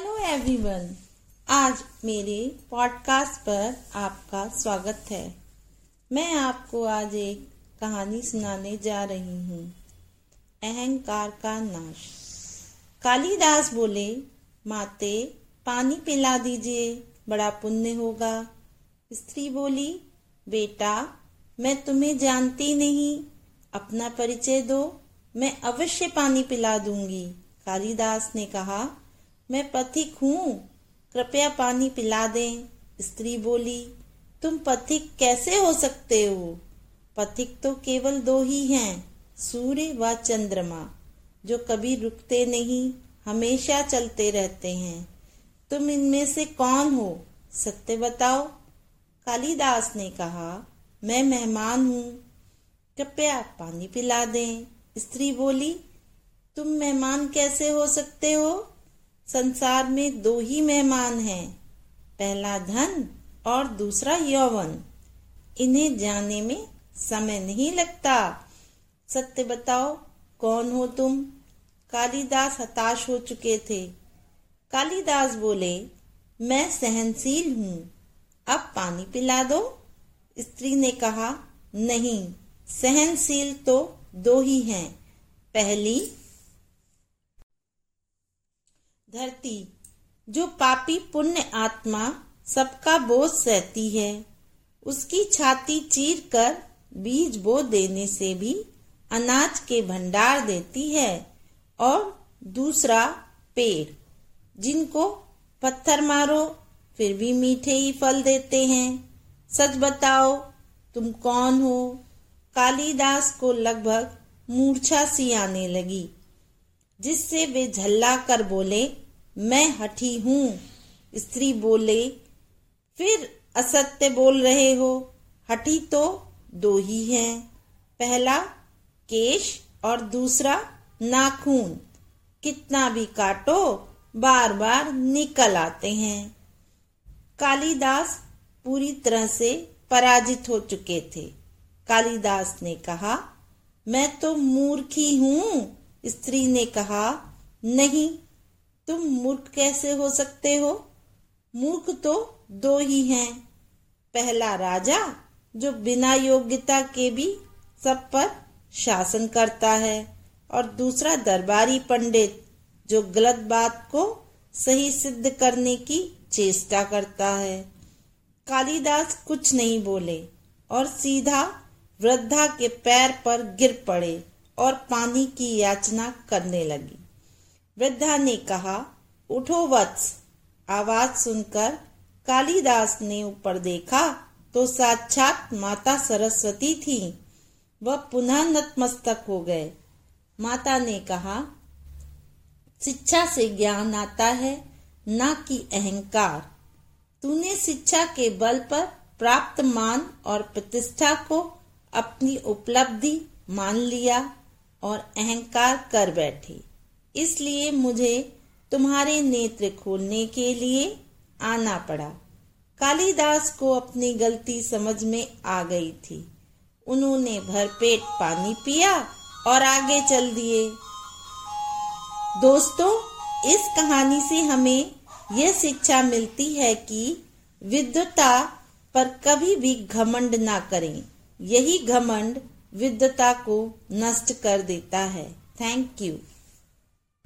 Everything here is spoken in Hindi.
हेलो एवरीवन आज मेरे पॉडकास्ट पर आपका स्वागत है। मैं आपको आज एक कहानी सुनाने जा रही हूँ। अहंकार का नाश। कालिदास बोले, माते, पानी पिला दीजिए, बड़ा पुण्य होगा। स्त्री बोली, बेटा, मैं तुम्हें जानती नहीं। अपना परिचय दो, मैं अवश्य पानी पिला दूँगी। कालिदास ने कहा मैं पथिक हूँ। कृपया पानी पिला दें। स्त्री बोली, तुम पथिक कैसे हो सकते हो? पथिक तो केवल दो ही हैं, सूर्य व चंद्रमा, जो कभी रुकते नहीं, हमेशा चलते रहते हैं। तुम इनमें से कौन हो? सत्य बताओ। कालिदास ने कहा, मैं मेहमान हूँ। कृपया पानी पिला दें। स्त्री बोली, तुम मेहमान कैसे हो सकते हो? संसार में दो ही मेहमान हैं, पहला धन और दूसरा यौवन। इन्हें जाने में समय नहीं लगता। सत्य बताओ, कौन हो तुम? कालिदास हताश हो चुके थे। कालिदास बोले, मैं सहनशील हूँ। अब पानी पिला दो। स्त्री ने कहा, नहीं, सहनशील तो दो ही हैं। पहली धरती, जो पापी पुण्य आत्मा सबका बोझ सहती है, उसकी छाती चीर कर बीज बो देने से भी अनाज के भंडार देती है, और दूसरा पेड़, जिनको पत्थर मारो, फिर भी मीठे ही फल देते हैं। सच बताओ, तुम कौन हो? कालिदास को लगभग मूर्छा सी आने लगी। जिससे वे झल्ला कर बोले, मैं हठी हूँ। स्त्री बोले, फिर असत्य बोल रहे हो। हठी तो दो ही हैं। पहला, केश और दूसरा, नाखून। कितना भी काटो बार बार निकल आते हैं। कालिदास पूरी तरह से पराजित हो चुके थे। कालिदास ने कहा, मैं तो मूर्खी हूँ। स्त्री ने कहा, नहीं, तुम मूर्ख कैसे हो सकते हो? मूर्ख तो दो ही हैं। पहला राजा, जो बिना योग्यता के भी सब पर शासन करता है, और दूसरा दरबारी पंडित, जो गलत बात को सही सिद्ध करने की चेष्टा करता है। कालिदास कुछ नहीं बोले, और सीधा वृद्धा के पैर पर गिर पड़े। और पानी की याचना करने लगी। वृद्धा ने कहा, उठो वत्स। आवाज़ सुनकर कालिदास ने ऊपर देखा तो साक्षात माता सरस्वती थी। वह पुनः नतमस्तक हो गए। माता ने कहा, शिक्षा से ज्ञान आता है, न कि अहंकार। तूने शिक्षा के बल पर प्राप्त मान और प्रतिष्ठा को अपनी उपलब्धि मान लिया। और अहंकार कर बैठे। इसलिए मुझे तुम्हारे नेत्र खोलने के लिए आना पड़ा। कालिदास को अपनी गलती समझ में आ गई थी। उन्होंने भरपेट पानी पिया और आगे चल दिए। दोस्तों, इस कहानी से हमें यह शिक्षा मिलती है कि विद्वता पर कभी भी घमंड ना करें। यही घमंड विद्वता को नष्ट कर देता है। Thank you